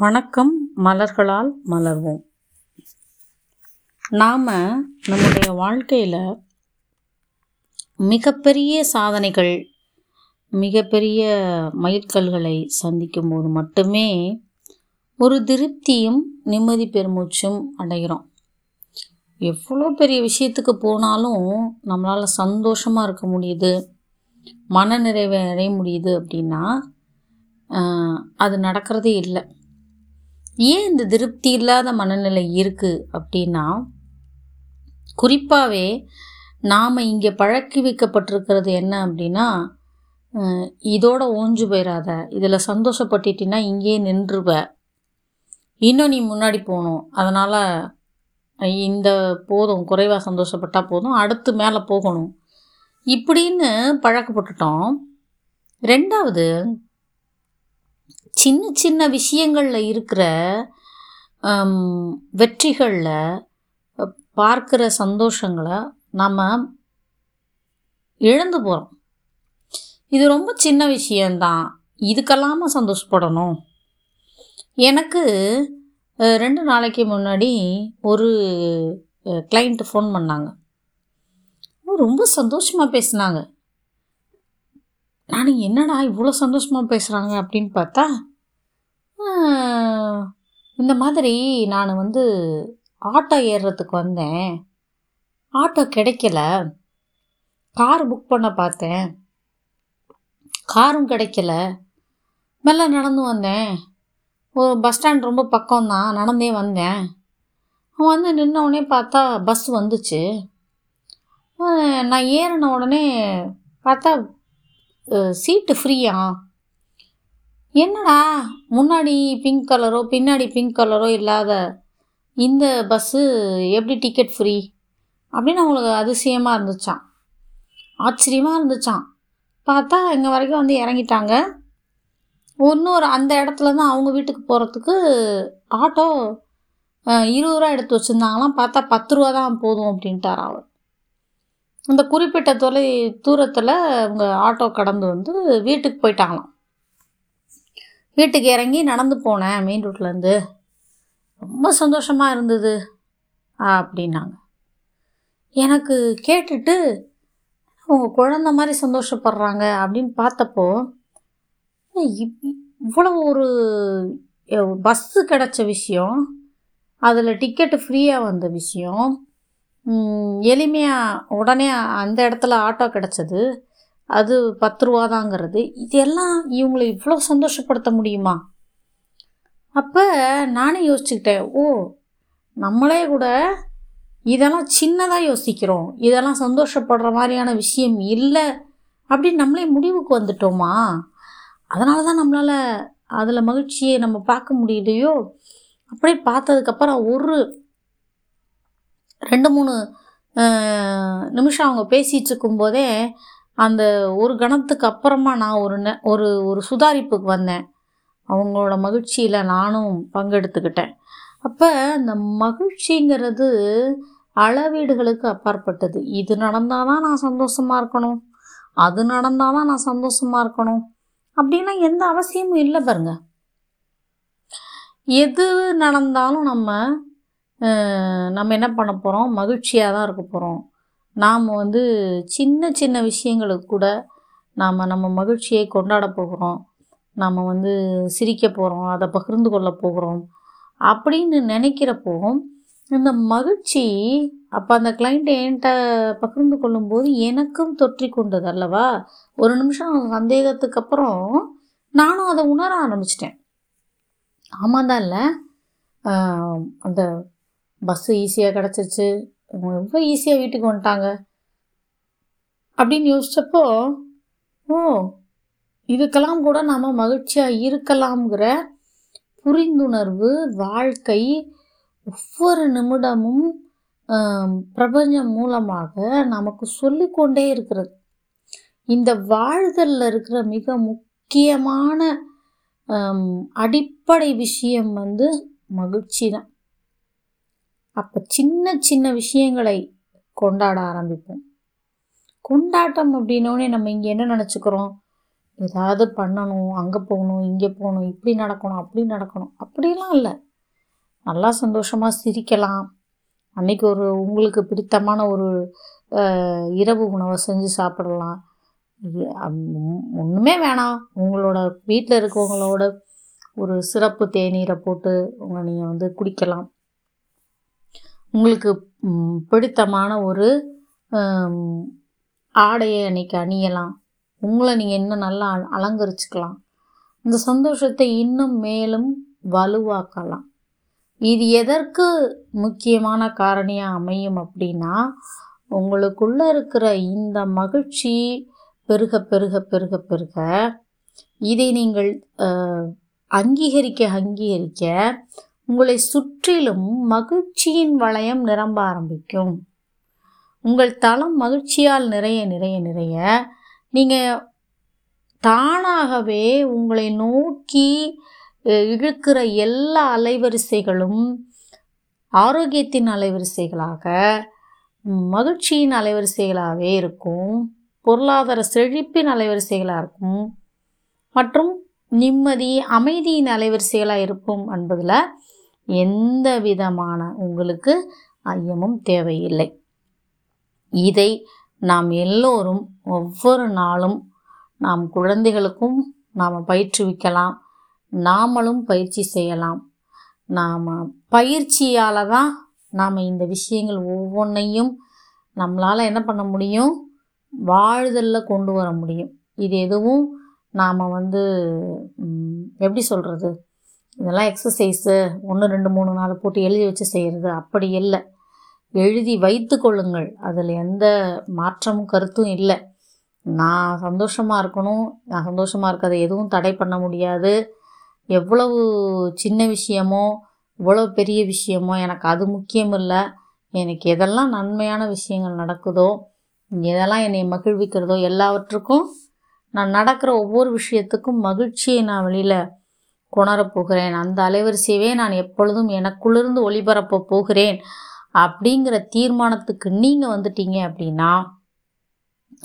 வணக்கம் மலர்களால் மலர்வோம். நாம் நம்முடைய வாழ்க்கையில் மிகப்பெரிய சாதனைகள் மிகப்பெரிய மைல்கல்களை சந்திக்கும் போது மட்டுமே ஒரு திருப்தியும் நிம்மதி பெருமூச்சும் அடைகிறோம். எவ்வளோ பெரிய விஷயத்துக்கு போனாலும் நம்மளால் சந்தோஷமாக இருக்க முடியுது மன நிறைவை அடைய முடியுது அப்படின்னா அது நடக்கிறதே இல்லை. ஏன் இந்த திருப்தி இல்லாத மனநிலை இருக்குது அப்படின்னா குறிப்பாகவே நாம் இங்கே பழக்கி வைக்கப்பட்டிருக்கிறது என்ன அப்படின்னா இதோட ஓஞ்சு போயிடாத இதில் சந்தோஷப்பட்டுட்டின்னா இங்கேயே நின்றுவ. இன்னும் நீ முன்னாடி போகணும். அதனால் இந்த போதும் குறைவாக சந்தோஷப்பட்டால் போதும் அடுத்து மேலே போகணும். இப்படின்னு பழக்கப்பட்டுட்டோம். ரெண்டாவது சின்ன சின்ன விஷயங்களில் இருக்கிற வெற்றிகளில் பார்க்குற சந்தோஷங்களை நாம் இழந்து போகிறோம் இது ரொம்ப சின்ன விஷயந்தான் இதுக்கெல்லாம சந்தோஷப்படணும். எனக்கு ரெண்டு நாளைக்கு முன்னாடி ஒரு கிளைண்ட்டு ஃபோன் பண்ணாங்க. ரொம்ப சந்தோஷமாக பேசினாங்க. நான் என்னடா இவ்வளோ சந்தோஷமாக பேசுகிறாங்க அப்படின்னு பார்த்தா இந்த மாதிரி நான் வந்து ஆட்டோ ஏறுறதுக்கு வந்தேன். ஆட்டோ கிடைக்கல. கார் புக் பண்ண பார்த்தேன். காரும் கிடைக்கல. மெல்ல நடந்து வந்தேன். ஒரு பஸ் ஸ்டாண்ட் ரொம்ப பக்கம்தான். நடந்தே வந்தேன். வந்து நின்ன உடனே பார்த்தா பஸ் வந்துச்சு. நான் ஏறின உடனே பார்த்தா சீட்டு ஃப்ரீயா என்னடா முன்னாடி பிங்க் கலரோ பின்னாடி பிங்க் கலரோ இல்லாத இந்த பஸ்ஸு எப்படி டிக்கெட் ஃப்ரீ அப்படின்னு அவங்களுக்கு அதிசயமாக இருந்துச்சான் ஆச்சரியமாக இருந்துச்சான் பார்த்தா இங்கே வரைக்கும் வந்து இறங்கிட்டாங்க. இன்னொரு அந்த இடத்துல தான் அவங்க வீட்டுக்கு போகிறதுக்கு ஆட்டோ இருபது ரூபா எடுத்து வச்சுருந்தாங்களாம். பார்த்தா பத்து ரூபா தான் போதும் அப்படின்ட்டார் அவர். அந்த குறிப்பிட்ட தொலை தூரத்தில் அவங்க ஆட்டோ கடந்து வந்து வீட்டுக்கு போயிட்டாங்களாம். வீட்டுக்கு இறங்கி நடந்து போனேன் மெயின் ரோட்லேருந்து ரொம்ப சந்தோஷமாக இருந்தது அப்படின்னாங்க. எனக்கு கேட்டுட்டு அவங்க குழந்த மாதிரி சந்தோஷப்படுறாங்க அப்படின்னு பார்த்தப்போ இவ்- இவ்வளோ ஒரு பஸ்ஸு கிடச்ச விஷயம் அதில் டிக்கெட்டு ஃப்ரீயாக வந்த விஷயம் எளிமையாக உடனே அந்த இடத்துல ஆட்டோ கிடச்சது. அது பத்து ரூபாதாங்கிறது. இதெல்லாம் இவங்களை இவ்வளோ சந்தோஷப்படுத்த முடியுமா? அப்போ நானே யோசிச்சுக்கிட்டேன் ஓ நம்மளே கூட இதெல்லாம் சின்னதாக யோசிக்கிறோம். இதெல்லாம் சந்தோஷப்படுற மாதிரியான விஷயம் இல்லை அப்படின்னு நம்மளே முடிவுக்கு வந்துட்டோமா? அதனால தான் நம்மளால் அதில் மகிழ்ச்சியை நம்ம பார்க்க முடியலையோ? அப்படியே பார்த்ததுக்கப்புறம் ஒரு ரெண்டு மூணு நிமிஷம் அவங்க பேசிகிட்டு இருக்கும்போதே அந்த ஒரு கணத்துக்கு அப்புறமா நான் ஒரு நெ ஒரு ஒரு சுதாரிப்புக்கு வந்தேன். அவங்களோட மகிழ்ச்சியில் நானும் பங்கெடுத்துக்கிட்டேன். அப்போ அந்த மகிழ்ச்சிங்கிறது அளவீடுகளுக்கு அப்பாற்பட்டது. இது நடந்தால் தான் நான் சந்தோஷமாக இருக்கணும். அது நடந்தால் தான் நான் சந்தோஷமாக இருக்கணும். அப்படின்னா எந்த அவசியமும் இல்லை பாருங்க. எது நடந்தாலும் நம்ம நம்ம என்ன பண்ண போகிறோம் மகிழ்ச்சியாக தான் இருக்க போகிறோம் நாம் வந்து சின்ன சின்ன விஷயங்களுக்கு கூட நாம் நம்ம மகிழ்ச்சியை கொண்டாட போகிறோம். நாம் வந்து சிரிக்க போகிறோம் அதை பகிர்ந்து கொள்ள போகிறோம். அப்படின்னு நினைக்கிறப்போ இந்த மகிழ்ச்சி அப்போ அந்த கிளைண்ட் என்கிட்ட பகிர்ந்து கொள்ளும்போது எனக்கும் தொற்றி கொண்டது அல்லவா? ஒரு நிமிஷம் சந்தேகத்துக்கு அப்புறம் நானும் அதை உணர ஆரம்பிச்சிட்டேன். ஆமாம் தான் இல்லை அந்த பஸ்ஸு ஈஸியாக கிடச்சிருச்சு. ரொம்ப எவ்வளோ ஈஸியாக வீட்டுக்கு வந்துட்டாங்க. அப்படின்னு யோசித்தப்போ ஓ இதுக்கெல்லாம் கூட நாம் மகிழ்ச்சியாக இருக்கலாம்ங்கிற புரிந்துணர்வு வாழ்க்கை ஒவ்வொரு நிமிடமும் பிரபஞ்சம் மூலமாக நமக்கு சொல்லிக்கொண்டே இருக்கிறது. இந்த வாழ்தலில் இருக்கிற மிக முக்கியமான அடிப்படை விஷயம் வந்து மகிழ்ச்சி தான் அப்போ சின்ன சின்ன விஷயங்களை கொண்டாட ஆரம்பிப்போம். கொண்டாட்டம் அப்படின்னோடனே நம்ம இங்கே என்ன நினச்சிக்கிறோம்? ஏதாவது பண்ணணும் அங்கே போகணும் இங்கே போகணும் இப்படி நடக்கணும் அப்படி நடக்கணும். அப்படிலாம் இல்லை. நல்லா சந்தோஷமாக சிரிக்கலாம். அன்னைக்கு ஒரு உங்களுக்கு பிடித்தமான ஒரு இரவு உணவை செஞ்சு சாப்பிடலாம். இது, அம், ஒன்றுமே வேணாம். உங்களோட வீட்டில் இருக்கவங்களோட ஒரு சிறப்பு தேநீரை போட்டு உங்களை நீங்கள் வந்து குடிக்கலாம். உங்களுக்கு பிடித்தமான ஒரு ஆடையை அன்றைக்கி அணியலாம். உங்களை நீங்கள் இன்னும் நல்லா அல- அலங்கரிச்சுக்கலாம். இந்த சந்தோஷத்தை இன்னும் மேலும் வலுவாக்கலாம். இது எதற்கு முக்கியமான காரணியாக அமையும் அப்படின்னா உங்களுக்குள்ள இருக்கிற இந்த மகிழ்ச்சி பெருக பெருக பெருக பெருக இதை நீங்கள் அங்கீகரிக்க அங்கீகரிக்க உங்களை சுற்றிலும் மகிழ்ச்சியின் வளையம் நிரம்ப ஆரம்பிக்கும். உங்கள் தளம் மகிழ்ச்சியால் நிறைய நிறைய நிறைய. நீங்கள் தானாகவே உங்களை நோக்கி இழுக்கிற எல்லா அலைவரிசைகளும் ஆரோக்கியத்தின் அலைவரிசைகளாக மகிழ்ச்சியின் அலைவரிசைகளாகவே இருக்கும். பொருளாதார செழிப்பின் அலைவரிசைகளாக இருக்கும். மற்றும் நிம்மதி அமைதியின் அலைவரிசைகளாக இருக்கும் என்பதில் எந்த விதமான உங்களுக்கு ஐயமும் தேவையில்லை. இதை நாம் எல்லோரும் ஒவ்வொரு நாளும் நாம் குழந்தைகளுக்கும் நாம் பயிற்றுவிக்கலாம். நாமளும் பயிற்சி செய்யலாம். நாம் பயிற்சியால் தான் நாம் இந்த விஷயங்கள் ஒவ்வொன்றையும் நம்மளால் என்ன பண்ண முடியும்? வாழ்தலில் கொண்டு வர முடியும். இது எதுவும் நாம் வந்து எப்படி சொல்கிறது இதெல்லாம் எக்ஸசைஸு ஒன்று ரெண்டு மூணு நாலு போட்டு எழுதி வச்சு செய்கிறது அப்படி இல்லை. எழுதி வைத்து கொள்ளுங்கள். அதில் எந்த மாற்றமும் கருத்தும் இல்லை. நான் சந்தோஷமாக இருக்கணும். நான் சந்தோஷமாக இருக்கிறத எதுவும் தடை பண்ண முடியாது. எவ்வளவு சின்ன விஷயமோ இவ்வளோ பெரிய விஷயமோ எனக்கு அது முக்கியம் இல்லை. எனக்கு எதெல்லாம் நன்மையான விஷயங்கள் நடக்குதோ எதெல்லாம் என்னை மகிழ்விக்கிறதோ எல்லாவற்றுக்கும் நான் நடக்கிற ஒவ்வொரு விஷயத்துக்கும் மகிழ்ச்சியை நான் வெளியில் கொணரப் போகிறேன். அந்த அலைவரிசையவே நான் எப்பொழுதும் எனக்குள்ளிருந்து ஒளிபரப்ப போகிறேன் அப்படிங்கிற தீர்மானத்துக்கு நீங்கள் வந்துட்டீங்க அப்படின்னா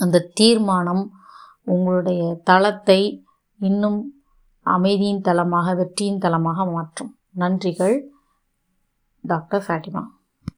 அந்த தீர்மானம் உங்களுடைய தளத்தை இன்னும் அமைதியின் தளமாக வெற்றியின் தளமாக மாற்றும். நன்றிகள் டாக்டர் ஃபேட்டிமா